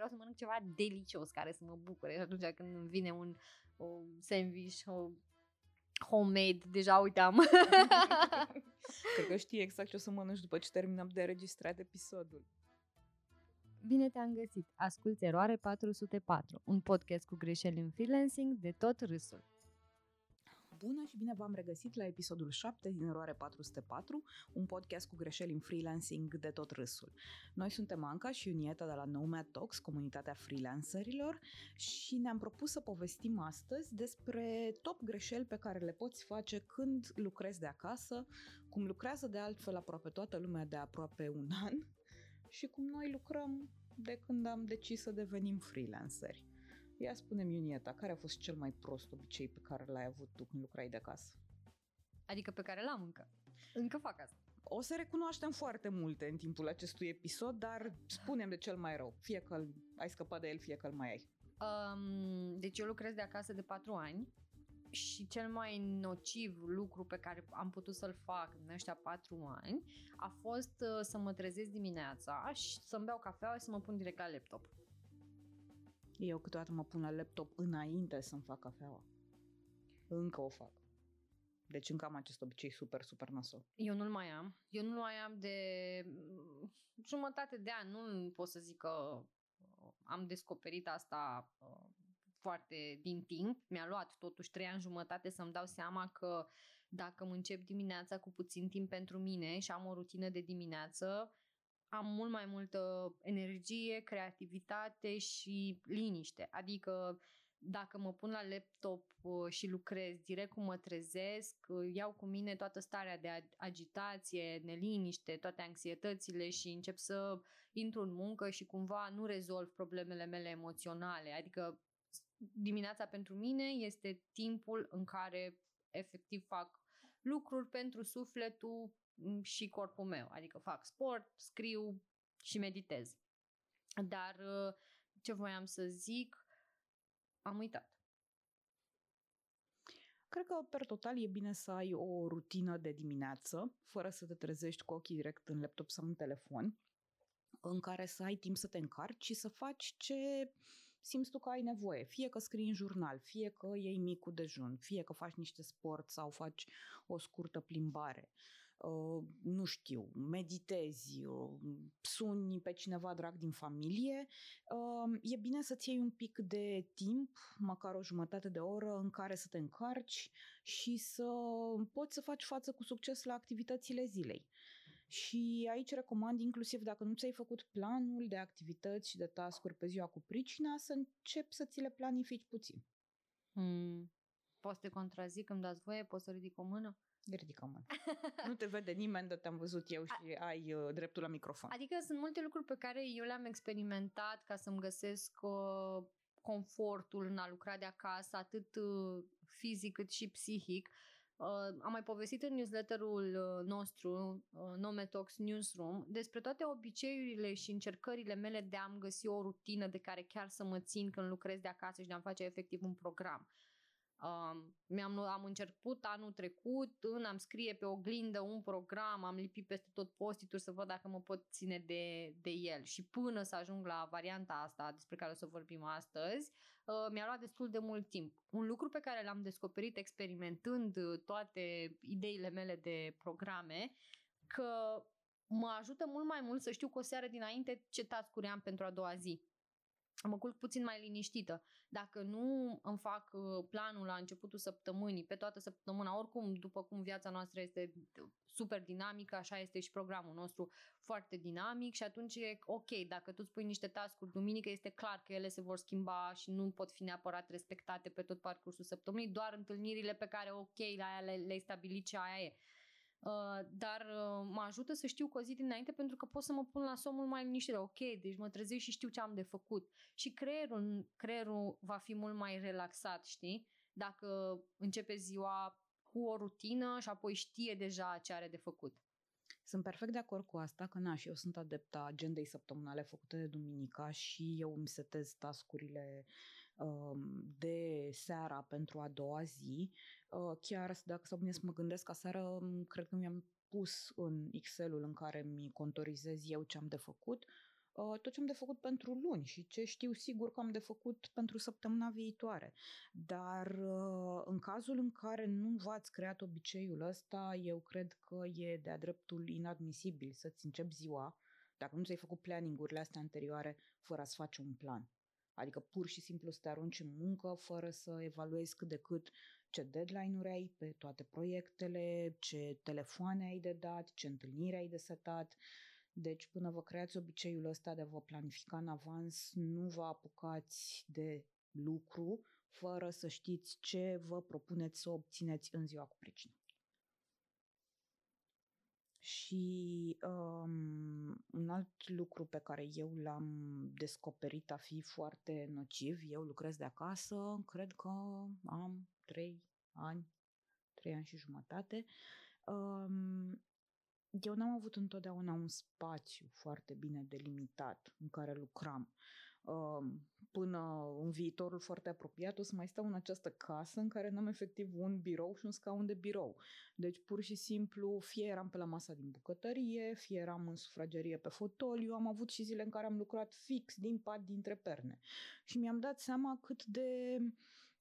vreau să mănânc ceva delicios care să mă bucure și atunci când îmi vine un o sandwich, o homemade, deja uitam. Cred că știi exact ce o să mănânci după ce terminăm de înregistrat episodul. Bine te-am găsit! Asculți Eroare 404, un podcast cu greșeli în freelancing de tot râsul. Bună și bine v-am regăsit la episodul 7 din Eroare 404, un podcast cu greșeli în freelancing de tot râsul. Noi suntem Anca și Unieta de la Nomad Talks, comunitatea freelancerilor, și ne-am propus să povestim astăzi despre top greșeli pe care le poți face când lucrezi de acasă, cum lucrează de altfel aproape toată lumea de aproape un an și cum noi lucrăm de când am decis să devenim freelanceri. Ia spune-mi, Iunieta, care a fost cel mai prost obicei pe care l-ai avut tu când lucrai de acasă? Adică pe care l-am încă. Încă fac asta. O să recunoaștem foarte multe în timpul acestui episod, dar spunem de cel mai rău. Fie că ai scăpat de el, fie că îl mai ai. Um, deci eu lucrez de acasă de patru ani și cel mai nociv lucru pe care am putut să-l fac în ăștia patru ani a fost uh, să mă trezesc dimineața și să-mi beau cafea și să mă pun direct la laptop. Eu câteodată mă pun la laptop înainte să-mi fac cafeaua. Încă o fac. Deci încă am acest obicei super, super nasol. Eu nu-l mai am. Eu nu-l mai am de mm, jumătate de an. Nu pot să zic că uh, am descoperit asta uh, foarte din timp. Mi-a luat totuși trei ani jumătate să-mi dau seama că dacă îmi încep dimineața cu puțin timp pentru mine și am o rutină de dimineață, am mult mai multă energie, creativitate și liniște. Adică dacă mă pun la laptop uh, și lucrez direct cum mă trezesc, uh, iau cu mine toată starea de agitație, neliniște, toate anxietățile și încep să intru în muncă și cumva nu rezolv problemele mele emoționale. Adică dimineața pentru mine este timpul în care efectiv fac lucruri pentru sufletul și corpul meu. Adică fac sport, scriu și meditez. Dar uh, ce voiam să zic, am uitat. Cred că, per total, e bine să ai o rutină de dimineață, fără să te trezești cu ochii direct în laptop sau în telefon, în care să ai timp să te încarci și să faci ce simți tu că ai nevoie. Fie că scrii în jurnal, fie că iei micul dejun, fie că faci niște sport sau faci o scurtă plimbare. Uh, nu știu, meditezi, uh, suni pe cineva drag din familie, uh, e bine să-ți iei un pic de timp, măcar o jumătate de oră, în care să te încarci și să poți să faci față cu succes la activitățile zilei. Și aici recomand, inclusiv dacă nu ți-ai făcut planul de activități și de tascuri pe ziua cu pricina, să începi să ți le planifici puțin. Hmm. Poți să te contrazic, îmi dați voie? Poți să ridic o mână? Ridică mână. nu te vede nimeni, dar te-am văzut eu și A- ai uh, dreptul la microfon. Adică sunt multe lucruri pe care eu le-am experimentat ca să-mi găsesc uh, confortul în a lucra de acasă, atât uh, fizic cât și psihic. Uh, am mai povestit în newsletterul uh, nostru, uh, Nometox Newsroom, despre toate obiceiurile și încercările mele de a-mi găsi o rutină de care chiar să mă țin când lucrez de acasă și de a-mi face efectiv un program. Um, mi-am, am început anul trecut, în am scrie pe oglindă un program, am lipit peste tot postituri să văd dacă mă pot ține de, de el. Și până să ajung la varianta asta despre care o să vorbim astăzi, uh, mi-a luat destul de mult timp. Un lucru pe care l-am descoperit experimentând toate ideile mele de programe, că mă ajută mult mai mult să știu cu o seară dinainte ce task am pentru a doua zi mă culc puțin mai liniștită. Dacă nu îmi fac uh, planul la începutul săptămânii, pe toată săptămâna, oricum, după cum viața noastră este super dinamică, așa este și programul nostru foarte dinamic și atunci e ok, dacă tu spui niște tascuri duminică, este clar că ele se vor schimba și nu pot fi neapărat respectate pe tot parcursul săptămânii, doar întâlnirile pe care ok, la aia le, le-ai stabilit și aia e. Uh, dar uh, mă ajută să știu cu o zi dinainte pentru că pot să mă pun la somnul mai liniștit. Ok, deci mă trezesc și știu ce am de făcut. Și creierul, creierul va fi mult mai relaxat, știi? Dacă începe ziua cu o rutină și apoi știe deja ce are de făcut. Sunt perfect de acord cu asta, că na, și eu sunt adepta agendei săptămânale făcute de duminica și eu îmi setez tascurile um, de seara pentru a doua zi. Uh, chiar dacă să să mă gândesc, aseară cred că mi-am pus în Excel-ul în care mi contorizez eu ce am de făcut. uh, tot ce am de făcut pentru luni și ce știu sigur că am de făcut pentru săptămâna viitoare. Dar uh, în cazul în care nu v-ați creat obiceiul ăsta, eu cred că e de-a dreptul inadmisibil să-ți începi ziua, dacă nu ți-ai făcut planning-urile astea anterioare, fără să faci un plan. Adică pur și simplu să te arunci în muncă fără să evaluezi cât de cât ce deadline-uri ai pe toate proiectele, ce telefoane ai de dat, ce întâlniri ai de setat. Deci până vă creați obiceiul ăsta de a vă planifica în avans, nu vă apucați de lucru fără să știți ce vă propuneți să obțineți în ziua cu pricină. Și um, un alt lucru pe care eu l-am descoperit a fi foarte nociv, eu lucrez de acasă, cred că am trei ani, trei ani și jumătate. Um, eu n-am avut întotdeauna un spațiu foarte bine delimitat în care lucram. Um, până în viitorul foarte apropiat o să mai stau în această casă în care n-am efectiv un birou și un scaun de birou. Deci pur și simplu fie eram pe la masa din bucătărie, fie eram în sufragerie pe fotoliu, am avut și zile în care am lucrat fix din pat dintre perne. Și mi-am dat seama cât de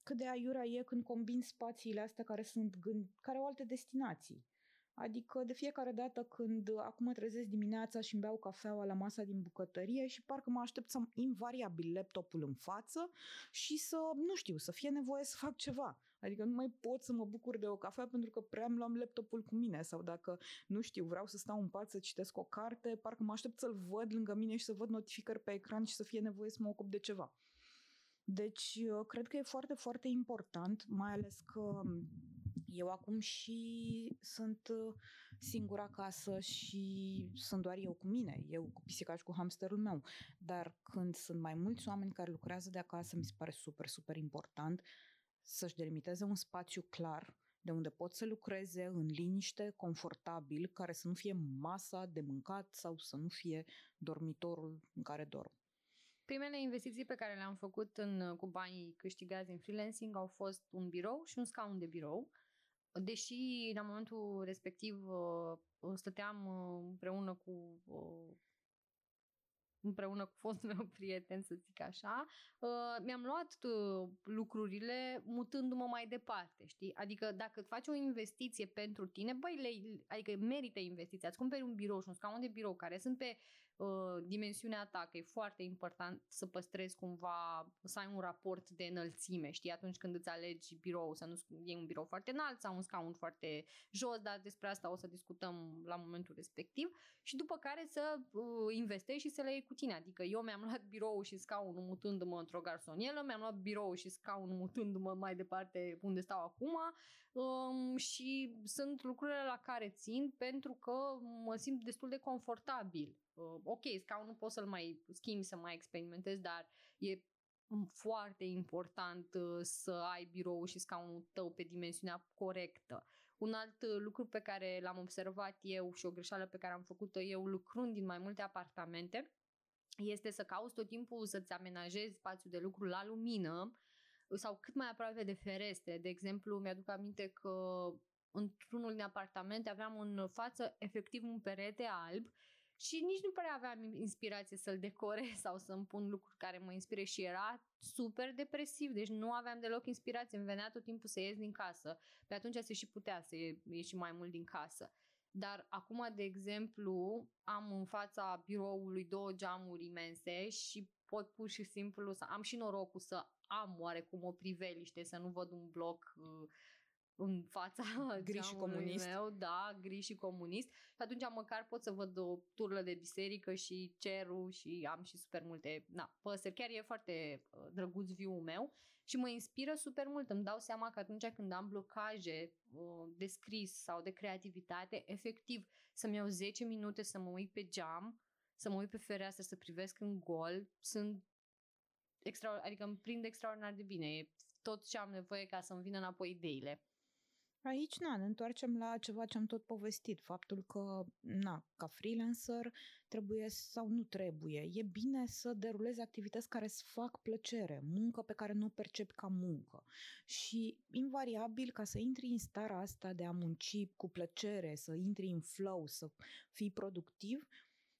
cât de aiura e când combin spațiile astea care sunt gând, care au alte destinații. Adică de fiecare dată când acum mă trezesc dimineața și îmi beau cafeaua la masa din bucătărie și parcă mă aștept să am invariabil laptopul în față și să, nu știu, să fie nevoie să fac ceva. Adică nu mai pot să mă bucur de o cafea pentru că prea îmi luam laptopul cu mine sau dacă, nu știu, vreau să stau în pat să citesc o carte, parcă mă aștept să-l văd lângă mine și să văd notificări pe ecran și să fie nevoie să mă ocup de ceva. Deci, cred că e foarte, foarte important, mai ales că eu acum și sunt uh, singura acasă și sunt doar eu cu mine, eu cu pisica și cu hamsterul meu. Dar când sunt mai mulți oameni care lucrează de acasă, mi se pare super, super important să-și delimiteze un spațiu clar de unde pot să lucreze în liniște, confortabil, care să nu fie masa de mâncat sau să nu fie dormitorul în care dorm. Primele investiții pe care le-am făcut în, cu banii câștigați în freelancing au fost un birou și un scaun de birou Deși la momentul respectiv uh, stăteam uh, împreună cu uh, împreună cu fostul meu prieten, să zic așa, mi-am luat lucrurile mutându-mă mai departe, știi? Adică dacă faci o investiție pentru tine, băi, le, adică merită investiția. Îți cumperi un birou și un scaun de birou care sunt pe uh, dimensiunea ta, că e foarte important să păstrezi cumva, să ai un raport de înălțime, știi, atunci când îți alegi birou, să nu e un birou foarte înalt sau un scaun foarte jos, dar despre asta o să discutăm la momentul respectiv. Și după care să uh, investești și să le iei cu tine. Adică eu mi-am luat birou și scaunul mutându-mă într-o garsonielă, mi-am luat birou și scaunul mutându-mă mai departe unde stau acum um, și sunt lucrurile la care țin pentru că mă simt destul de confortabil uh, ok, scaunul poți să-l mai schimbi, să mai experimentezi, dar e foarte important uh, să ai birou și scaunul tău pe dimensiunea corectă. Un alt uh, lucru pe care l-am observat eu și o greșeală pe care am făcut-o eu lucrând din mai multe apartamente este să cauți tot timpul să-ți amenajezi spațiul de lucru la lumină sau cât mai aproape de ferestre. De exemplu, mi-aduc aminte că într-unul din apartamente aveam în față efectiv un perete alb și nici nu prea aveam inspirație să-l decorez sau să-mi pun lucruri care mă inspire și era super depresiv, deci nu aveam deloc inspirație, îmi venea tot timpul să ies din casă. Pe atunci se și putea să ieși mai mult din casă. Dar acum, de exemplu, am în fața biroului două geamuri imense și pot pur și simplu să am și norocul să am oarecum o priveliște, să nu văd un bloc uh, în fața gri și comunist. meu, da, gri și comunist. Și atunci măcar pot să văd o turlă de biserică și cerul și am și super multe, na, păsări. Chiar e foarte uh, drăguț viul meu și mă inspiră super mult. Îmi dau seama că atunci când am blocaje uh, de scris sau de creativitate, efectiv să-mi iau 10 minute să mă uit pe geam, să mă uit pe fereastră, să privesc în gol, sunt extra, adică îmi prind extraordinar de bine. E tot ce am nevoie ca să-mi vină înapoi ideile. Aici, na, ne întoarcem la ceva ce am tot povestit, faptul că, na, ca freelancer trebuie sau nu trebuie, e bine să derulezi activități care îți fac plăcere, muncă pe care nu o percepi ca muncă. Și, invariabil, ca să intri în starea asta de a munci cu plăcere, să intri în flow, să fii productiv,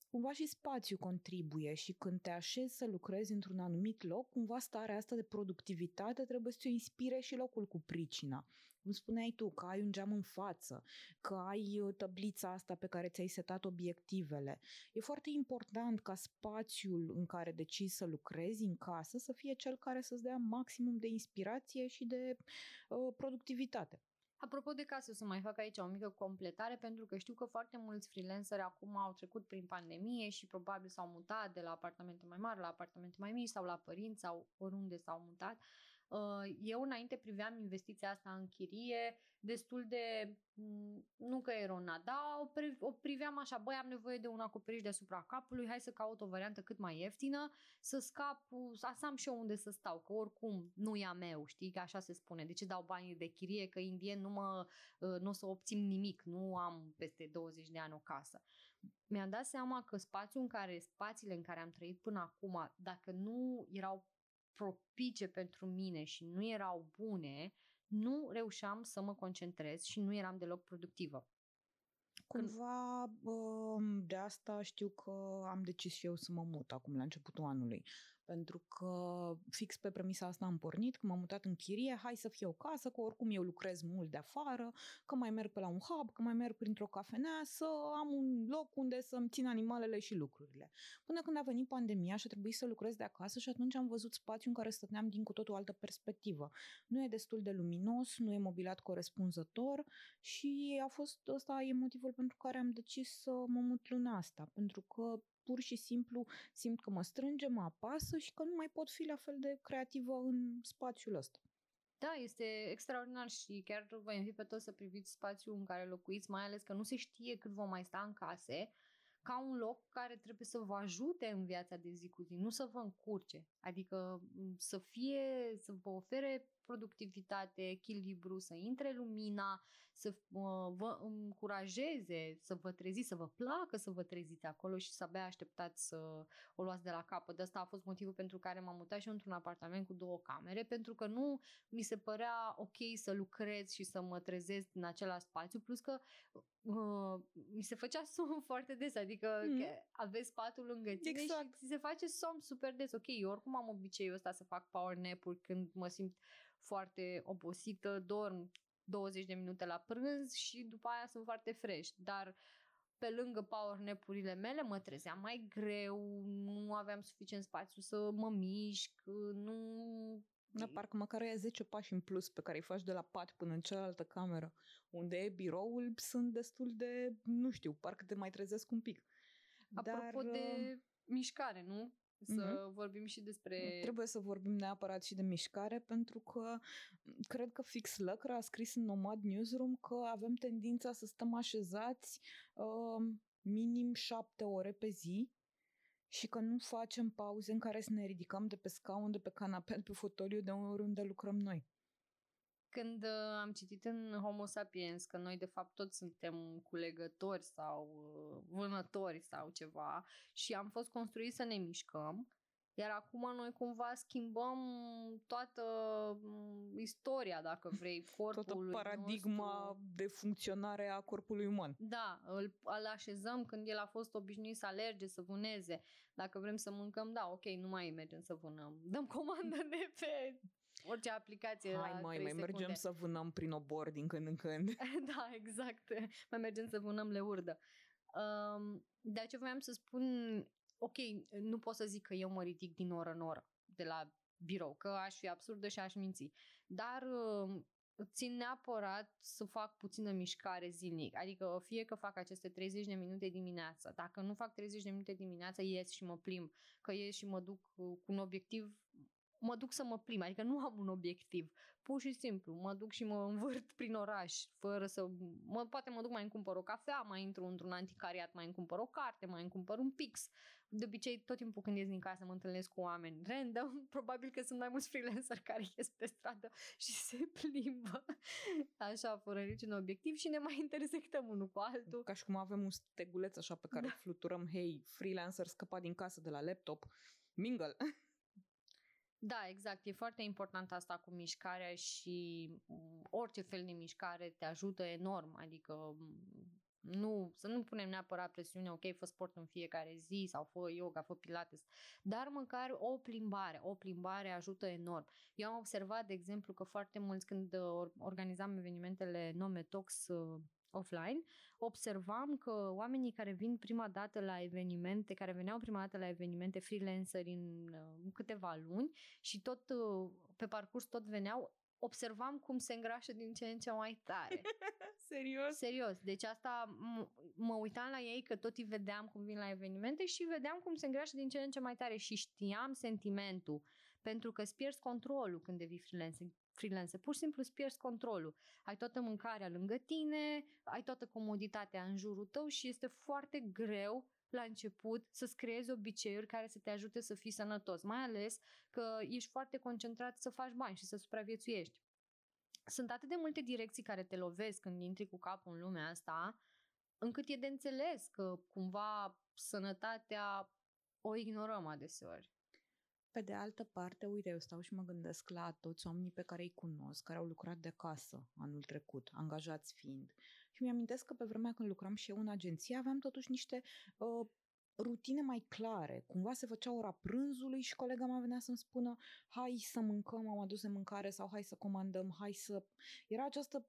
cumva și spațiu contribuie și când te așezi să lucrezi într-un anumit loc, cumva starea asta de productivitate trebuie să o inspire și locul cu pricina. Cum spuneai tu, că ai un geam în față, că ai uh, tablița asta pe care ți-ai setat obiectivele. E foarte important ca spațiul în care decizi să lucrezi în casă să fie cel care să-ți dea maximum de inspirație și de uh, productivitate. Apropo de casă, o să mai fac aici o mică completare, pentru că știu că foarte mulți freelanceri acum au trecut prin pandemie și probabil s-au mutat de la apartamente mai mari la apartamente mai mici sau la părinți sau oriunde s-au mutat. Uh, eu înainte priveam investiția asta în chirie destul de, mm, nu că eronat, dar o, o priveam așa, băi, am nevoie de un acoperiș deasupra capului, hai să caut o variantă cât mai ieftină, să scap, să am și eu unde să stau, că oricum nu e a meu, știi, că așa se spune, de ce dau banii de chirie, că indien nu mă, uh, nu o să obțin nimic, nu am peste 20 de ani o casă. Mi-am dat seama că spațiul în care, spațiile în care am trăit până acum, dacă nu erau propice pentru mine și nu erau bune, nu reușeam să mă concentrez și nu eram deloc productivă. Cumva de asta știu că am decis și eu să mă mut acum la începutul anului pentru că fix pe premisa asta am pornit, că m-am mutat în chirie, hai să fie o casă, că oricum eu lucrez mult de afară, că mai merg pe la un hub, că mai merg printr-o cafenea, să am un loc unde să-mi țin animalele și lucrurile. Până când a venit pandemia și a trebuit să lucrez de acasă și atunci am văzut spațiu în care stăteam din cu totul altă perspectivă. Nu e destul de luminos, nu e mobilat corespunzător și a fost ăsta e motivul pentru care am decis să mă mut luna asta, pentru că pur și simplu simt că mă strânge, mă apasă și că nu mai pot fi la fel de creativă în spațiul ăsta. Da, este extraordinar și chiar vă invit pe toți să priviți spațiul în care locuiți, mai ales că nu se știe cât vom mai sta în case, ca un loc care trebuie să vă ajute în viața de zi cu zi, nu să vă încurce. Adică să fie, să vă ofere productivitate, echilibru, să intre lumina, să uh, vă încurajeze să vă treziți, să vă placă să vă treziți acolo și să abia așteptați să o luați de la capăt. De asta a fost motivul pentru care m-am mutat și eu într-un apartament cu două camere, pentru că nu mi se părea ok să lucrez și să mă trezesc în același spațiu, plus că uh, mi se făcea somn foarte des, adică mm. aveți patul lângă tine exact. și se face somn super des. Ok, eu oricum am obiceiul ăsta să fac power nap-uri când mă simt foarte obosită, dorm 20 de minute la prânz și după aia sunt foarte fresh. Dar pe lângă power nap-urile mele mă trezeam mai greu, nu aveam suficient spațiu să mă mișc, nu... Da, parcă măcar ai 10 pași în plus pe care îi faci de la pat până în cealaltă cameră, unde e biroul, sunt destul de, nu știu, parcă te mai trezesc un pic. Apropo Dar, de uh, mișcare, nu? Să mm-hmm. vorbim și despre... Trebuie să vorbim neapărat și de mișcare, pentru că cred că fix Lăcra a scris în Nomad Newsroom că avem tendința să stăm așezați uh, minim șapte ore pe zi și că nu facem pauze în care să ne ridicăm de pe scaun, de pe canapel, pe fotoliu, de oriunde lucrăm noi. Când uh, am citit în Homo sapiens că noi de fapt toți suntem culegători sau uh, vânători sau ceva și am fost construiți să ne mișcăm, iar acum noi cumva schimbăm toată mm, istoria, dacă vrei, corpului Toată paradigma nostru. de funcționare a corpului uman. Da, îl, îl așezăm când el a fost obișnuit să alerge, să vâneze. Dacă vrem să mâncăm, da, ok, nu mai mergem să vânăm. Dăm comandă de pe orice aplicație Hai mai, mai secunde. mergem să vânăm prin obor din când în când. da, exact. Mai mergem să vânăm leurdă. Um, de ce voiam să spun, ok, nu pot să zic că eu mă ridic din oră în oră de la birou, că aș fi absurdă și aș minți. Dar uh, țin neapărat să fac puțină mișcare zilnic. Adică fie că fac aceste 30 de minute dimineața. Dacă nu fac 30 de minute dimineața, ies și mă plimb. Că ies și mă duc cu un obiectiv mă duc să mă plim, adică nu am un obiectiv. Pur și simplu, mă duc și mă învârt prin oraș, fără să... Mă, poate mă duc mai îmi cumpăr o cafea, mai intru într-un anticariat, mai îmi cumpăr o carte, mai îmi cumpăr un pix. De obicei, tot timpul când ies din casă mă întâlnesc cu oameni random, probabil că sunt mai mulți freelancer care ies pe stradă și se plimbă așa, fără niciun obiectiv și ne mai intersectăm unul cu altul. Ca și cum avem un steguleț așa pe care da. fluturăm, hei, freelancer scăpat din casă de la laptop, mingle. Da, exact. E foarte important asta cu mișcarea și mm, orice fel de mișcare te ajută enorm. Adică mm, Nu, să nu punem neapărat presiune, ok, fă sport în fiecare zi sau fă yoga, fă pilates, dar măcar o plimbare, o plimbare ajută enorm. Eu am observat, de exemplu, că foarte mulți când uh, organizam evenimentele Nometox uh, offline, observam că oamenii care vin prima dată la evenimente, care veneau prima dată la evenimente freelanceri în uh, câteva luni și tot pe parcurs tot veneau, observam cum se îngrașă din ce în ce mai tare. Serios? Serios. Deci asta m- mă uitam la ei că tot îi vedeam cum vin la evenimente și vedeam cum se îngrașă din ce în ce mai tare și știam sentimentul. Pentru că îți pierzi controlul când devii freelancer. Freelancer. Pur și simplu îți pierzi controlul. Ai toată mâncarea lângă tine, ai toată comoditatea în jurul tău și este foarte greu la început să-ți creezi obiceiuri care să te ajute să fii sănătos, mai ales că ești foarte concentrat să faci bani și să supraviețuiești. Sunt atât de multe direcții care te lovesc când intri cu capul în lumea asta, încât e de înțeles că cumva sănătatea o ignorăm adeseori. Pe de altă parte, uite, eu stau și mă gândesc la toți oamenii pe care îi cunosc, care au lucrat de casă anul trecut, angajați fiind. Și mi-amintesc că pe vremea când lucram și eu în agenție, aveam totuși niște uh, rutine mai clare. Cumva se făcea ora prânzului și colega mea venea să-mi spună hai să mâncăm, am adus de mâncare sau hai să comandăm, hai să... Era această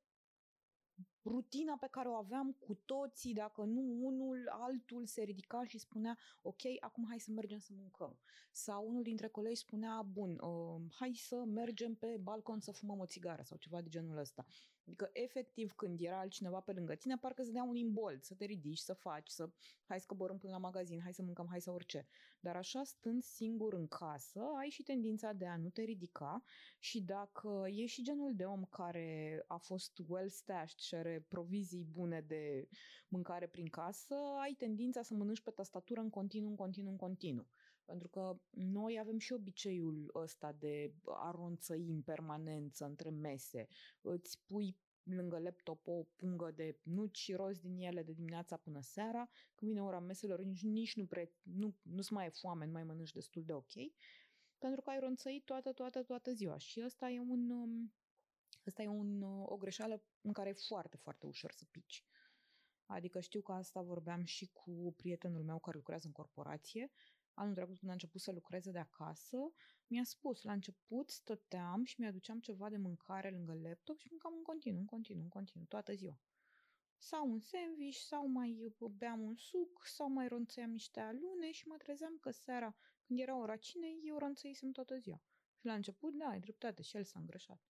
rutina pe care o aveam cu toții, dacă nu unul, altul se ridica și spunea, ok, acum hai să mergem să mâncăm. Sau unul dintre colegi spunea, bun, uh, hai să mergem pe balcon să fumăm o țigară sau ceva de genul ăsta. Adică, efectiv, când era altcineva pe lângă tine, parcă să dea un imbold, să te ridici, să faci, să hai să coborâm până la magazin, hai să mâncăm, hai să orice. Dar așa, stând singur în casă, ai și tendința de a nu te ridica și dacă e și genul de om care a fost well stashed și are provizii bune de mâncare prin casă, ai tendința să mănânci pe tastatură în continuu, în continuu, în continuu. Pentru că noi avem și obiceiul ăsta de a ronțăi în permanență între mese. Îți pui lângă laptop o pungă de nuci și roz din ele de dimineața până seara. Când vine ora meselor, nici, nici nu, pre, nu, nu-ți mai e foame, nu mai mănânci destul de ok. Pentru că ai ronțăit toată, toată, toată ziua. Și ăsta e un... Asta um, e un, o greșeală în care e foarte, foarte ușor să pici. Adică știu că asta vorbeam și cu prietenul meu care lucrează în corporație anul trecut când a început să lucreze de acasă, mi-a spus, la început stăteam și mi-aduceam ceva de mâncare lângă laptop și mâncam în continuu, în continuu, în continuu, toată ziua. Sau un sandwich, sau mai beam un suc, sau mai ronțăiam niște alune și mă trezeam că seara, când era ora cinei, eu ronțăisem toată ziua. Și la început, da, ai dreptate, și el s-a îngrășat.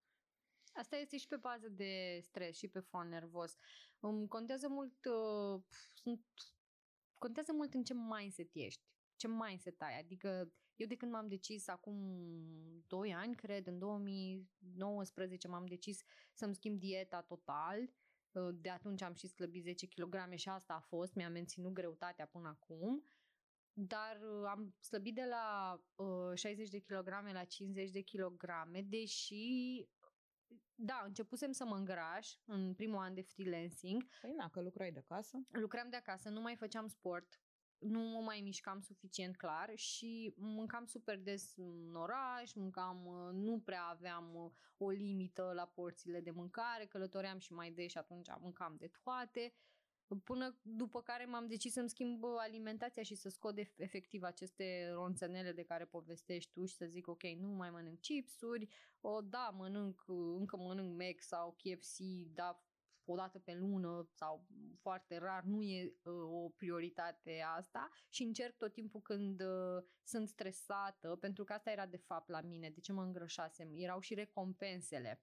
Asta este și pe bază de stres și pe fond nervos. Um, contează mult, uh, sunt, contează mult în ce mindset ești ce mindset ai. Adică eu de când m-am decis acum 2 ani, cred, în 2019 m-am decis să-mi schimb dieta total. De atunci am și slăbit 10 kg și asta a fost, mi-a menținut greutatea până acum. Dar am slăbit de la uh, 60 de kg la 50 de kg, deși da, începusem să mă îngraș în primul an de freelancing. Păi na, că lucrai de acasă. Lucram de acasă, nu mai făceam sport nu mă mai mișcam suficient clar și mâncam super des în oraș, mâncam, uh, nu prea aveam uh, o limită la porțiile de mâncare, călătoream și mai des și atunci mâncam de toate, până după care m-am decis să-mi schimb uh, alimentația și să scot efectiv aceste ronțănele de care povestești tu și să zic ok, nu mai mănânc chipsuri, o, da, mănânc, încă mănânc Mac sau KFC, da, o dată pe lună sau foarte rar, nu e uh, o prioritate asta și încerc tot timpul când uh, sunt stresată, pentru că asta era de fapt la mine, de ce mă îngrășasem, erau și recompensele.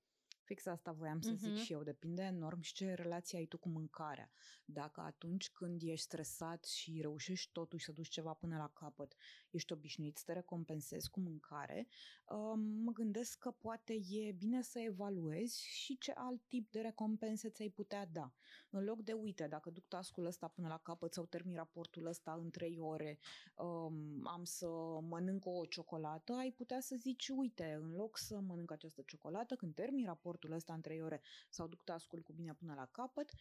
Fix asta voiam să uh-huh. zic și eu. Depinde enorm și ce relație ai tu cu mâncarea. Dacă atunci când ești stresat și reușești totuși să duci ceva până la capăt, ești obișnuit să te recompensezi cu mâncare, um, mă gândesc că poate e bine să evaluezi și ce alt tip de recompense ți-ai putea da. În loc de, uite, dacă duc tascul ăsta până la capăt sau termin raportul ăsta în trei ore, um, am să mănânc o ciocolată, ai putea să zici, uite, în loc să mănânc această ciocolată, când termin raportul raportul ăsta în trei ore sau duc tascul cu bine până la capăt,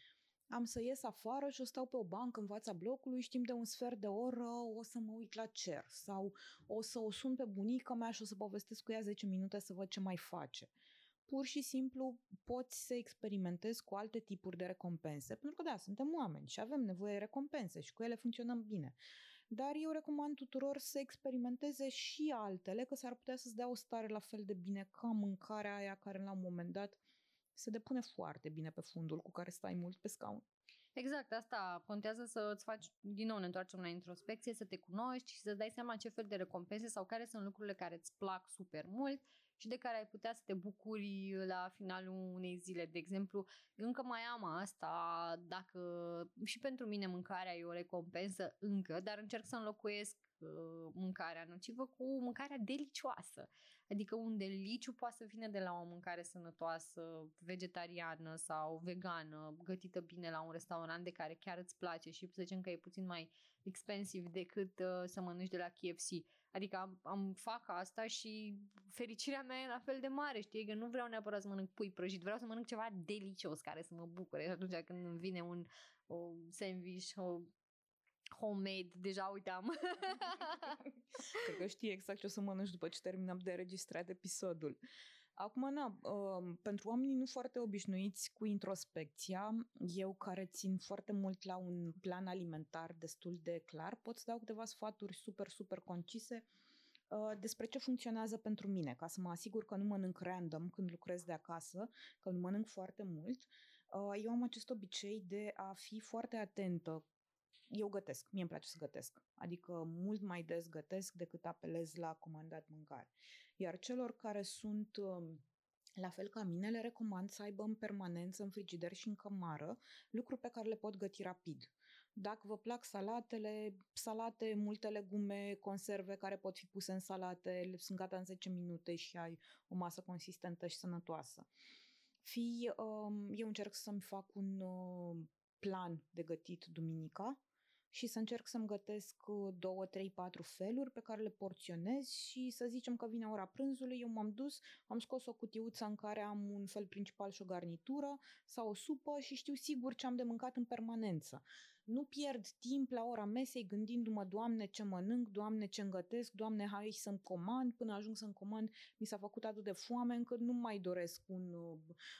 am să ies afară și o stau pe o bancă în fața blocului și timp de un sfert de oră o să mă uit la cer sau o să o sun pe bunica mea și o să povestesc cu ea 10 minute să văd ce mai face. pur și simplu poți să experimentezi cu alte tipuri de recompense, pentru că da, suntem oameni și avem nevoie de recompense și cu ele funcționăm bine. Dar eu recomand tuturor să experimenteze și altele, că s-ar putea să-ți dea o stare la fel de bine ca mâncarea aia care la un moment dat se depune foarte bine pe fundul cu care stai mult pe scaun. Exact, asta contează să îți faci, din nou ne întoarcem la introspecție, să te cunoști și să-ți dai seama ce fel de recompense sau care sunt lucrurile care îți plac super mult și de care ai putea să te bucuri la finalul unei zile. De exemplu, încă mai am asta, dacă și pentru mine mâncarea e o recompensă încă, dar încerc să înlocuiesc uh, mâncarea nocivă cu mâncarea delicioasă. Adică un deliciu poate să vină de la o mâncare sănătoasă, vegetariană sau vegană, gătită bine la un restaurant de care chiar îți place și să zicem că e puțin mai expensiv decât uh, să mănânci de la KFC. Adică am, am fac asta și fericirea mea e la fel de mare, știi? Că nu vreau neapărat să mănânc pui prăjit, vreau să mănânc ceva delicios care să mă bucure. Și atunci când îmi vine un o sandwich, o homemade, deja uitam. Cred că știi exact ce o să mănânci după ce terminăm de înregistrat episodul. Acum, na, uh, pentru oamenii nu foarte obișnuiți cu introspecția, eu care țin foarte mult la un plan alimentar destul de clar, pot să dau câteva sfaturi super, super concise uh, despre ce funcționează pentru mine, ca să mă asigur că nu mănânc random când lucrez de acasă, că nu mănânc foarte mult. Uh, eu am acest obicei de a fi foarte atentă eu gătesc, mie îmi place să gătesc. Adică mult mai des gătesc decât apelez la comandat mâncare. Iar celor care sunt um, la fel ca mine, le recomand să aibă în permanență în frigider și în cămară lucruri pe care le pot găti rapid. Dacă vă plac salatele, salate, multe legume, conserve care pot fi puse în salate, sunt gata în 10 minute și ai o masă consistentă și sănătoasă. Fii, um, eu încerc să-mi fac un uh, plan de gătit duminica și să încerc să-mi gătesc 2, 3, 4 feluri pe care le porționez și să zicem că vine ora prânzului, eu m-am dus, am scos o cutiuță în care am un fel principal și o garnitură sau o supă și știu sigur ce am de mâncat în permanență nu pierd timp la ora mesei gândindu-mă, Doamne, ce mănânc, Doamne, ce îngătesc, Doamne, hai să-mi comand, până ajung să-mi comand, mi s-a făcut atât de foame încât nu mai doresc un, uh,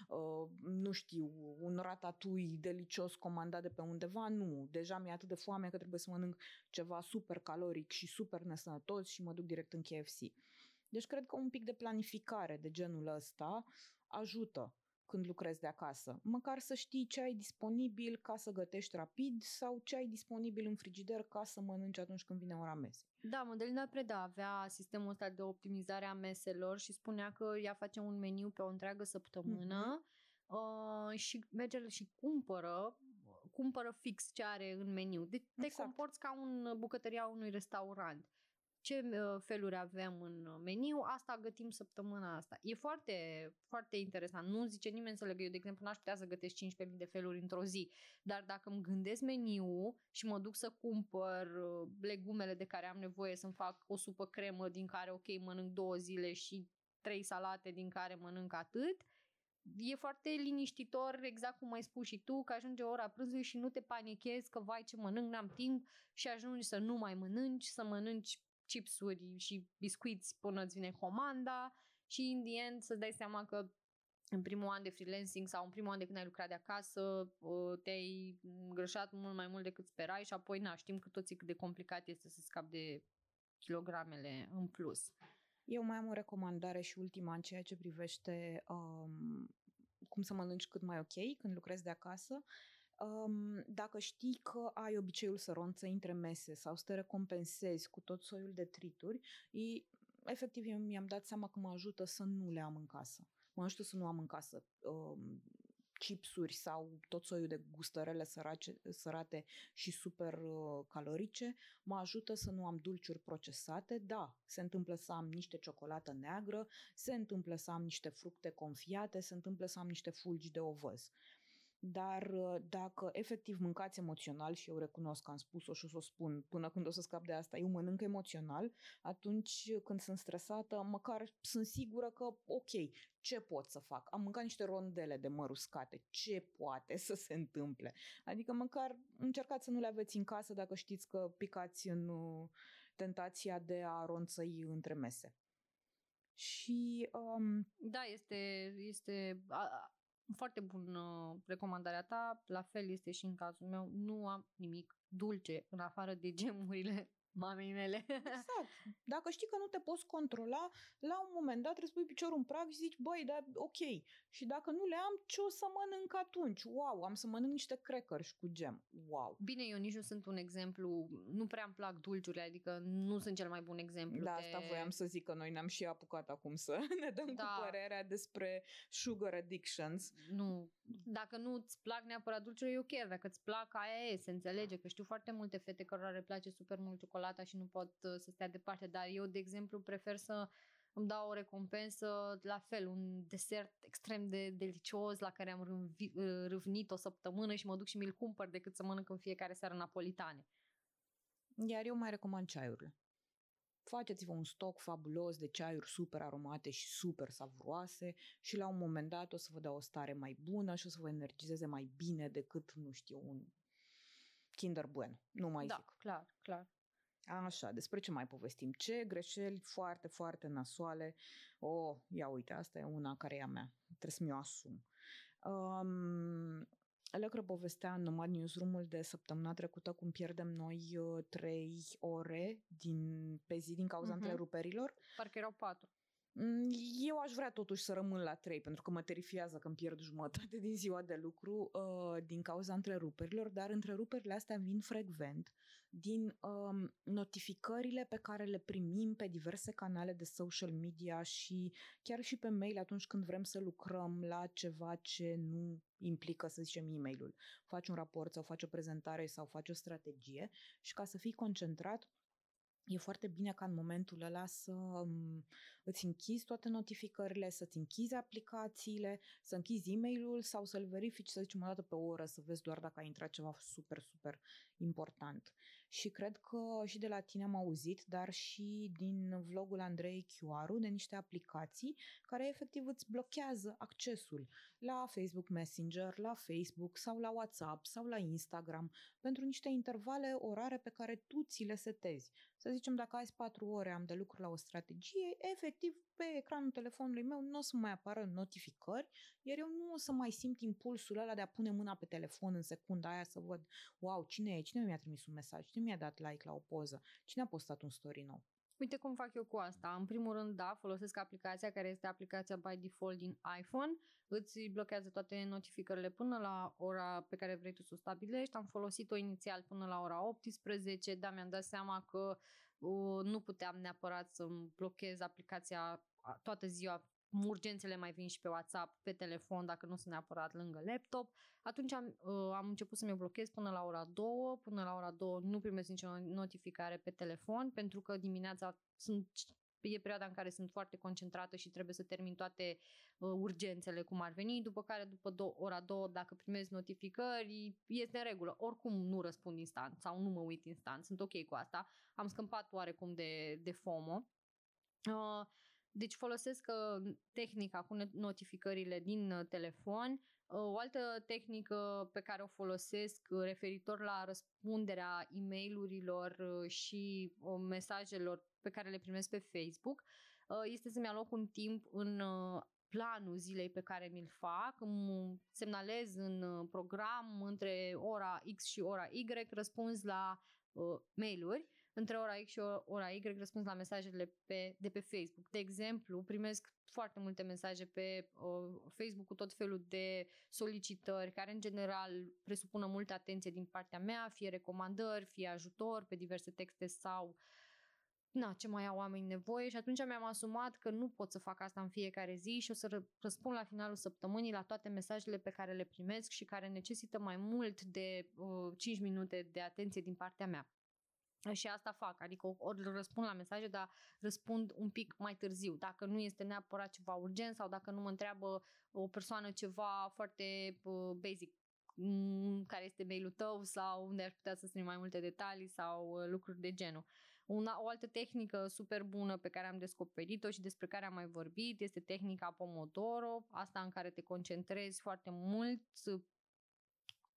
uh, nu știu, un ratatui delicios comandat de pe undeva, nu, deja mi-e atât de foame că trebuie să mănânc ceva super caloric și super nesănătos și mă duc direct în KFC. Deci cred că un pic de planificare de genul ăsta ajută când lucrezi de acasă. Măcar să știi ce ai disponibil ca să gătești rapid sau ce ai disponibil în frigider ca să mănânci atunci când vine ora mesei. Da, Modelina Preda avea sistemul ăsta de optimizare a meselor și spunea că ea face un meniu pe o întreagă săptămână mm-hmm. uh, și merge și cumpără cumpără fix ce are în meniu. Deci te exact. comporți ca un bucătăria unui restaurant ce uh, feluri avem în meniu, asta gătim săptămâna asta. E foarte, foarte interesant. Nu zice nimeni să le Eu, de exemplu, n-aș putea să gătesc 15.000 de feluri într-o zi, dar dacă îmi gândesc meniu și mă duc să cumpăr uh, legumele de care am nevoie, să-mi fac o supă cremă din care, ok, mănânc două zile și trei salate din care mănânc atât, e foarte liniștitor, exact cum ai spus și tu, că ajunge ora prânzului și nu te panichezi că vai ce mănânc, n-am timp și ajungi să nu mai mănânci, să mănânci chipsuri și biscuiți până îți vine comanda și în the end să dai seama că în primul an de freelancing sau în primul an de când ai lucrat de acasă te-ai îngrășat mult mai mult decât sperai și apoi na, știm că toți cât de complicat este să scapi de kilogramele în plus. Eu mai am o recomandare și ultima în ceea ce privește um, cum să mănânci cât mai ok când lucrezi de acasă. Um, dacă știi că ai obiceiul să ronță între mese sau să te recompensezi cu tot soiul de trituri, e, efectiv eu mi-am dat seama că mă ajută să nu le am în casă. Mă ajută să nu am în casă um, chipsuri sau tot soiul de gustărele sărace, sărate și super uh, calorice, mă ajută să nu am dulciuri procesate. Da, se întâmplă să am niște ciocolată neagră, se întâmplă să am niște fructe confiate, se întâmplă să am niște fulgi de ovăz. Dar uh, dacă efectiv mâncați emoțional, și eu recunosc că am spus-o și o să o spun până când o să scap de asta, eu mănânc emoțional, atunci când sunt stresată, măcar sunt sigură că, ok, ce pot să fac? Am mâncat niște rondele de măr uscate, ce poate să se întâmple? Adică măcar încercați să nu le aveți în casă dacă știți că picați în uh, tentația de a ronțăi între mese. Și um, Da, este, este a, a, foarte bună recomandarea ta. La fel este și în cazul meu. Nu am nimic dulce în afară de gemurile mamei mele. Exact. Dacă știi că nu te poți controla, la un moment dat trebuie să pui piciorul în prag și zici, băi, dar ok. Și dacă nu le am, ce o să mănânc atunci? Wow, am să mănânc niște crackers cu gem. Wow. Bine, eu nici nu sunt un exemplu, nu prea îmi plac dulciurile, adică nu sunt cel mai bun exemplu. Da, de... asta voiam să zic că noi ne-am și apucat acum să ne dăm Da. cu părerea despre sugar addictions. Nu, dacă nu îți plac neapărat dulciurile, e ok, dacă îți plac, aia e, se înțelege, că știu foarte multe fete cărora le place super mult ciocolata și nu pot uh, să stea departe, dar eu, de exemplu, prefer să îmi dau o recompensă, la fel, un desert extrem de delicios la care am râvni- uh, râvnit o săptămână și mă duc și mi-l cumpăr decât să mănânc în fiecare seară napolitane. Iar eu mai recomand ceaiurile. Faceți-vă un stoc fabulos de ceaiuri super aromate și super savuroase și la un moment dat o să vă dea o stare mai bună și o să vă energizeze mai bine decât, nu știu, un Kinder Bueno. Nu mai da, zic. clar, clar. Așa, despre ce mai povestim? Ce greșeli foarte, foarte nasoale. Oh, ia uite, asta e una care e a mea. Trebuie să mi-o asum. Um, Lecră povestea în Nomad Newsroom-ul de săptămâna trecută cum pierdem noi uh, trei ore din, pe zi din cauza Mhm. întreruperilor. Parcă erau patru. Mm, Eu aș vrea totuși să rămân la 3, pentru că mă terifiază când pierd jumătate din ziua de lucru uh, din cauza întreruperilor, dar întreruperile astea vin frecvent din um, notificările pe care le primim pe diverse canale de social media și chiar și pe mail atunci când vrem să lucrăm la ceva ce nu implică, să zicem, e mail Faci un raport sau faci o prezentare sau faci o strategie și ca să fii concentrat, E foarte bine ca în momentul ăla să um, îți închizi toate notificările, să-ți închizi aplicațiile, să închizi e-mailul sau să-l verifici, să zicem, o dată pe o oră, să vezi doar dacă a intrat ceva super, super important. Și cred că și de la tine am auzit, dar și din vlogul Andrei Chioaru, de niște aplicații care efectiv îți blochează accesul la Facebook Messenger, la Facebook sau la WhatsApp sau la Instagram pentru niște intervale orare pe care tu ți le setezi. Să zicem, dacă azi 4 ore am de lucru la o strategie, efectiv pe ecranul telefonului meu nu o să mai apară notificări, iar eu nu o să mai simt impulsul ăla de a pune mâna pe telefon în secunda aia să văd, wow, cine e, cine mi-a trimis un mesaj, cine mi-a dat like la o poză, cine a postat un story nou. Uite cum fac eu cu asta. În primul rând, da, folosesc aplicația care este aplicația by default din iPhone. Îți blochează toate notificările până la ora pe care vrei tu să o stabilești. Am folosit-o inițial până la ora 18, dar mi-am dat seama că uh, nu puteam neapărat să-mi blochez aplicația a- toată ziua. Urgențele mai vin și pe WhatsApp, pe telefon, dacă nu sunt neapărat lângă laptop. Atunci am, uh, am început să mi-o blochez până la ora 2. Până la ora 2 nu primesc nicio notificare pe telefon, pentru că dimineața sunt e perioada în care sunt foarte concentrată și trebuie să termin toate uh, urgențele cum ar veni, după care după do- ora 2, dacă primez notificări, este în regulă. Oricum nu răspund instant sau nu mă uit instant, sunt ok cu asta. Am scăpat oarecum de, de FOMO. Uh, deci folosesc uh, tehnica cu ne- notificările din uh, telefon. Uh, O altă tehnică pe care o folosesc uh, referitor la răspunderea e mail și uh, mesajelor pe care le primesc pe Facebook uh, este să-mi aloc un timp în uh, planul zilei pe care mi-l fac, îmi semnalez în uh, program între ora X și ora Y, răspuns la uh, mail-uri între ora X și ora Y răspuns la mesajele pe, de pe Facebook. De exemplu, primesc foarte multe mesaje pe uh, Facebook cu tot felul de solicitări care în general presupună multă atenție din partea mea, fie recomandări, fie ajutor pe diverse texte sau na, ce mai au oamenii nevoie și atunci mi-am asumat că nu pot să fac asta în fiecare zi și o să ră- răspund la finalul săptămânii la toate mesajele pe care le primesc și care necesită mai mult de uh, 5 minute de atenție din partea mea. Și asta fac, adică ori răspund la mesaje, dar răspund un pic mai târziu, dacă nu este neapărat ceva urgent sau dacă nu mă întreabă o persoană ceva foarte uh, basic, mm, care este mail-ul tău sau unde aș putea să strâng mai multe detalii sau uh, lucruri de genul. Una, o altă tehnică super bună pe care am descoperit-o și despre care am mai vorbit este tehnica Pomodoro, asta în care te concentrezi foarte mult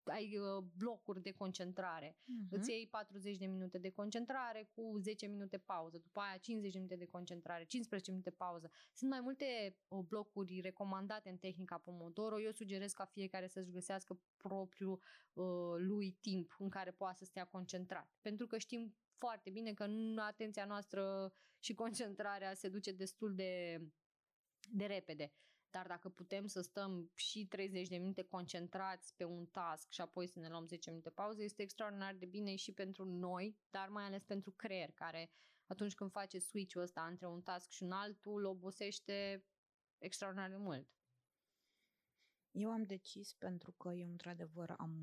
ai uh, blocuri de concentrare. Uh-huh. Îți iei 40 de minute de concentrare cu 10 minute pauză, după aia 50 de minute de concentrare, 15 minute pauză. Sunt mai multe uh, blocuri recomandate în tehnica Pomodoro. Eu sugerez ca fiecare să-și găsească propriul uh, lui timp în care poate să stea concentrat. Pentru că știm foarte bine că atenția noastră și concentrarea se duce destul de, de repede. Dar dacă putem să stăm și 30 de minute concentrați pe un task și apoi să ne luăm 10 minute pauză, este extraordinar de bine și pentru noi, dar mai ales pentru creier, care atunci când face switch-ul ăsta între un task și un altul, obosește extraordinar de mult. Eu am decis pentru că eu într-adevăr am,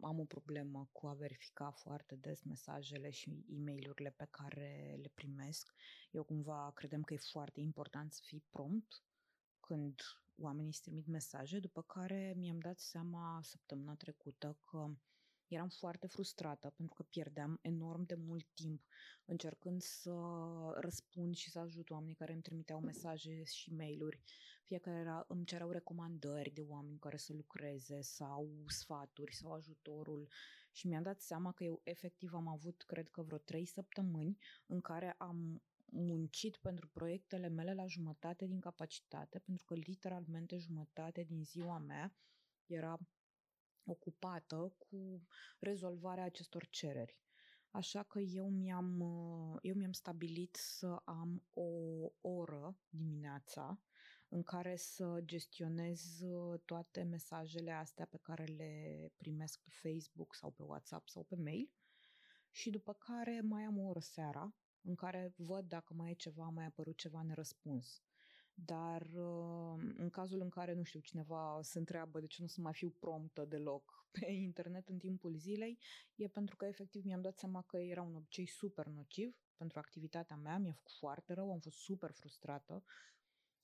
am o problemă cu a verifica foarte des mesajele și e mail pe care le primesc. Eu cumva credem că e foarte important să fii prompt când oamenii îți trimit mesaje, după care mi-am dat seama săptămâna trecută că eram foarte frustrată pentru că pierdeam enorm de mult timp încercând să răspund și să ajut oamenii care îmi trimiteau mesaje și mail-uri. Fiecare era, îmi cereau recomandări de oameni care să lucreze sau sfaturi sau ajutorul și mi-am dat seama că eu efectiv am avut, cred că vreo trei săptămâni în care am muncit pentru proiectele mele la jumătate din capacitate, pentru că literalmente jumătate din ziua mea era ocupată cu rezolvarea acestor cereri. Așa că eu mi-am, eu mi-am stabilit să am o oră dimineața în care să gestionez toate mesajele astea pe care le primesc pe Facebook sau pe WhatsApp sau pe mail și după care mai am o oră seara în care văd dacă mai e ceva, mai a apărut ceva nerăspuns. Dar uh, în cazul în care, nu știu, cineva se întreabă de ce nu să mai fiu promptă deloc pe internet în timpul zilei, e pentru că efectiv mi-am dat seama că era un obicei super nociv pentru activitatea mea, mi-a făcut foarte rău, am fost super frustrată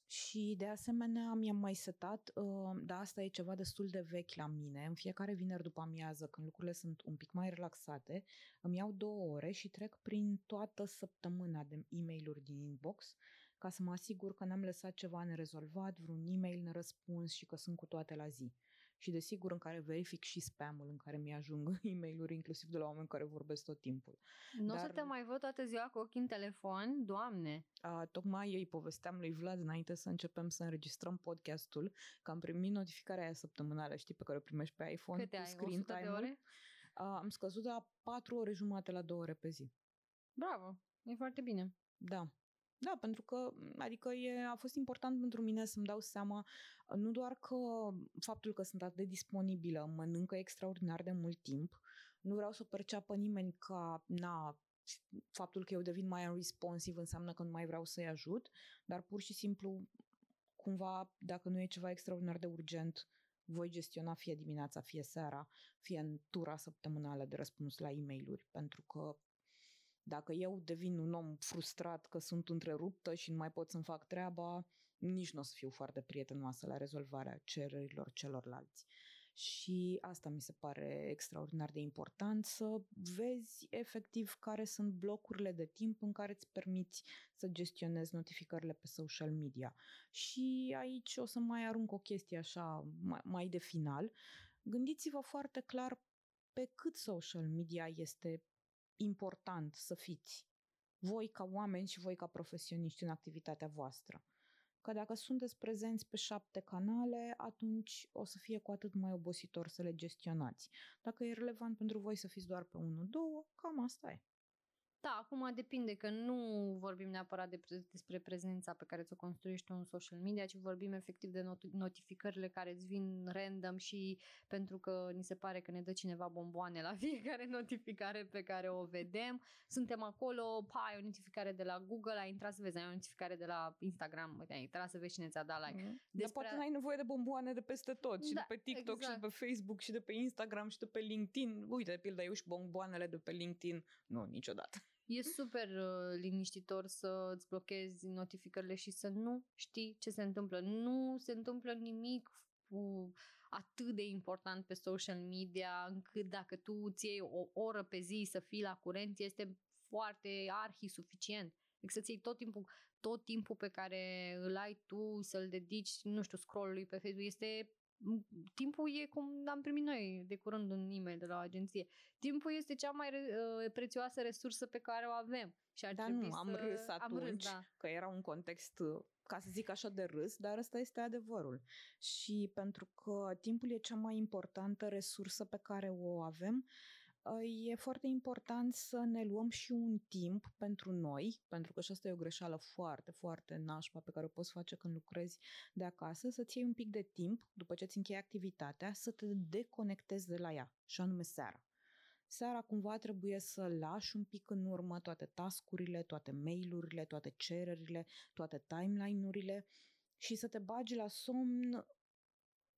și de asemenea mi-am mai setat, uh, dar asta e ceva destul de vechi la mine, în fiecare vineri după amiază, când lucrurile sunt un pic mai relaxate, îmi iau două ore și trec prin toată săptămâna de e mail din inbox ca să mă asigur că n-am lăsat ceva nerezolvat, vreun e-mail nerăspuns și că sunt cu toate la zi și desigur în care verific și spamul în care mi-ajung e mail inclusiv de la oameni care vorbesc tot timpul. Nu Dar... o să te mai văd toată ziua cu ochii în telefon, doamne! A, tocmai îi povesteam lui Vlad înainte să începem să înregistrăm podcastul, că am primit notificarea aia săptămânală, știi, pe care o primești pe iPhone. Câte ai? Screen 100 de ore? A, am scăzut de la 4 ore jumate la 2 ore pe zi. Bravo! E foarte bine. Da. Da, pentru că, adică e, a fost important pentru mine să-mi dau seama nu doar că faptul că sunt atât de disponibilă mănâncă extraordinar de mult timp, nu vreau să perceapă nimeni ca, na, faptul că eu devin mai responsive înseamnă că nu mai vreau să-i ajut, dar pur și simplu, cumva, dacă nu e ceva extraordinar de urgent, voi gestiona fie dimineața, fie seara, fie în tura săptămânală de răspuns la e-mail-uri, pentru că dacă eu devin un om frustrat că sunt întreruptă și nu mai pot să-mi fac treaba, nici nu o să fiu foarte prietenoasă la rezolvarea cererilor celorlalți. Și asta mi se pare extraordinar de important, să vezi efectiv care sunt blocurile de timp în care îți permiți să gestionezi notificările pe social media. Și aici o să mai arunc o chestie așa mai, mai de final. Gândiți-vă foarte clar pe cât social media este important să fiți voi ca oameni și voi ca profesioniști în activitatea voastră. Că dacă sunteți prezenți pe șapte canale, atunci o să fie cu atât mai obositor să le gestionați. Dacă e relevant pentru voi să fiți doar pe unul, două, cam asta e. Da, acum depinde că nu vorbim neapărat de, despre prezența pe care ți-o construiești în social media, ci vorbim efectiv de not- notificările care îți vin random și pentru că ni se pare că ne dă cineva bomboane la fiecare notificare pe care o vedem. Suntem acolo, pa, ai o notificare de la Google, ai intrat să vezi, ai o notificare de la Instagram, uite, ai intrat să vezi cine ți-a dat like. Mm-hmm. Despre... Dar poate n-ai nevoie de bomboane de peste tot, și da, de pe TikTok, exact. și de pe Facebook, și de pe Instagram, și de pe LinkedIn. Uite, de pildă, eu și bomboanele de pe LinkedIn. Nu, niciodată. E super uh, liniștitor să îți blochezi notificările și să nu știi ce se întâmplă. Nu se întâmplă nimic cu atât de important pe social media încât dacă tu îți iei o oră pe zi să fii la curent este foarte arhi suficient. Deci să-ți iei tot timpul, tot timpul pe care îl ai tu să-l dedici, nu știu, scroll-ului pe Facebook este timpul e cum am primit noi de curând un e-mail de la o agenție. Timpul este cea mai uh, prețioasă resursă pe care o avem. Și ar Dar trebui nu, am să... râs atunci, am râs, da. că era un context, uh, ca să zic așa, de râs, dar ăsta este adevărul. Și pentru că timpul e cea mai importantă resursă pe care o avem, e foarte important să ne luăm și un timp pentru noi, pentru că și asta e o greșeală foarte, foarte nașpa pe care o poți face când lucrezi de acasă, să-ți iei un pic de timp, după ce ți închei activitatea, să te deconectezi de la ea, și anume seara. Seara cumva trebuie să lași un pic în urmă toate tascurile, toate mail-urile, toate cererile, toate timeline-urile și să te bagi la somn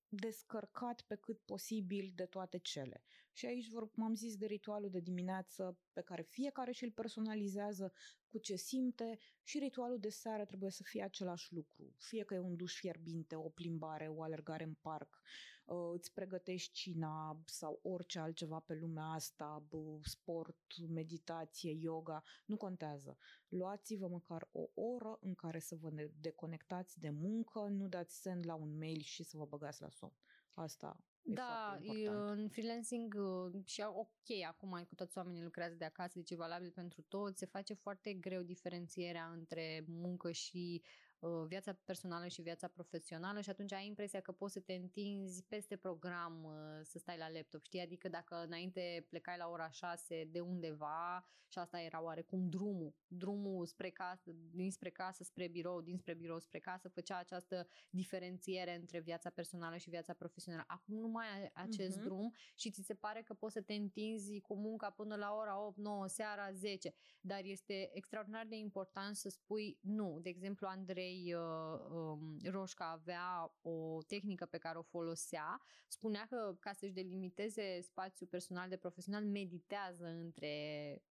descărcat pe cât posibil de toate cele. Și aici vor, m-am zis de ritualul de dimineață pe care fiecare și-l personalizează cu ce simte și ritualul de seară trebuie să fie același lucru. Fie că e un duș fierbinte, o plimbare, o alergare în parc, uh, îți pregătești cina sau orice altceva pe lumea asta, sport, meditație, yoga, nu contează. Luați-vă măcar o oră în care să vă deconectați de muncă, nu dați send la un mail și să vă băgați la somn. Asta E da, e în freelancing uh, și ok, acum cu toți oamenii lucrează de acasă, deci e valabil pentru toți, se face foarte greu diferențierea între muncă și Uh, viața personală și viața profesională și atunci ai impresia că poți să te întinzi peste program uh, să stai la laptop, știi? Adică dacă înainte plecai la ora 6 de undeva și asta era oarecum drumul, drumul spre casă, dinspre casă spre birou, dinspre birou spre casă, făcea această diferențiere între viața personală și viața profesională. Acum nu mai ai acest uh-huh. drum și ți se pare că poți să te întinzi cu munca până la ora 8, 9, seara 10, dar este extraordinar de important să spui nu. De exemplu, Andrei Andrei uh, um, Roșca avea o tehnică pe care o folosea. Spunea că ca să-și delimiteze spațiul personal de profesional, meditează între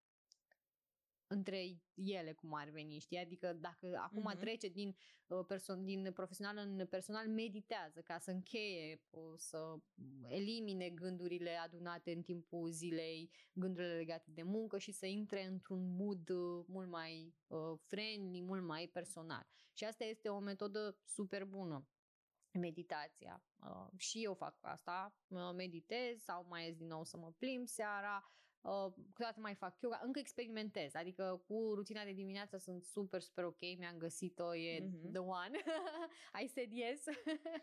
între ele, cum ar veni, știi? Adică dacă acum uh-huh. trece din, uh, perso- din profesional în personal, meditează ca să încheie, să elimine gândurile adunate în timpul zilei, gândurile legate de muncă și să intre într-un mood uh, mult mai uh, friendly, mult mai personal. Și asta este o metodă super bună meditația. Uh, și eu fac asta, meditez sau mai ies din nou să mă plimb seara, Uh, câteodată mai fac yoga, încă experimentez, adică cu rutina de dimineață sunt super, super ok, mi-am găsit-o, e mm-hmm. the one, I said yes,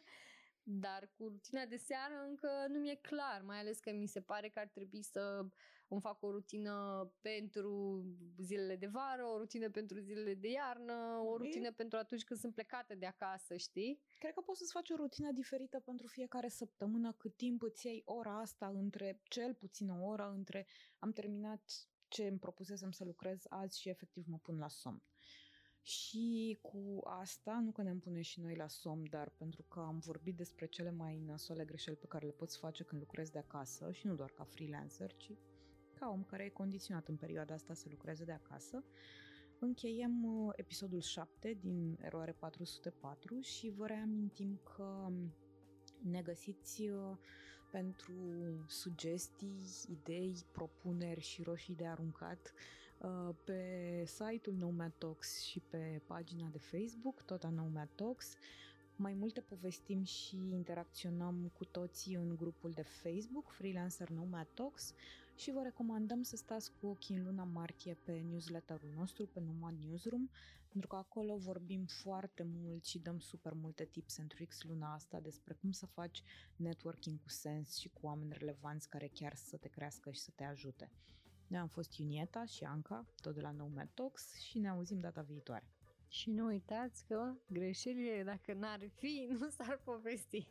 dar cu rutina de seară încă nu mi-e clar, mai ales că mi se pare că ar trebui să îmi fac o rutină pentru zilele de vară, o rutină pentru zilele de iarnă, o rutină e... pentru atunci când sunt plecate de acasă, știi? Cred că poți să-ți faci o rutină diferită pentru fiecare săptămână, cât timp îți iei ora asta între, cel puțin o oră, între am terminat ce îmi propusesem să lucrez azi și efectiv mă pun la somn. Și cu asta, nu că ne pune și noi la somn, dar pentru că am vorbit despre cele mai nasoale greșeli pe care le poți face când lucrezi de acasă și nu doar ca freelancer, ci ca om care e condiționat în perioada asta să lucreze de acasă, încheiem uh, episodul 7 din Eroare 404 și vă reamintim că um, ne găsiți uh, pentru sugestii, idei, propuneri și roșii de aruncat uh, pe site-ul Nomad Talks și pe pagina de Facebook, tot a Nomad Talks. Mai multe povestim și interacționăm cu toții în grupul de Facebook Freelancer Nomad Talks și vă recomandăm să stați cu ochii în luna martie pe newsletterul nostru, pe Nomad Newsroom, pentru că acolo vorbim foarte mult și dăm super multe tips and tricks luna asta despre cum să faci networking cu sens și cu oameni relevanți care chiar să te crească și să te ajute. Noi am fost Iunieta și Anca, tot de la Nomad Talks și ne auzim data viitoare. Și nu uitați că greșelile, dacă n-ar fi, nu s-ar povesti.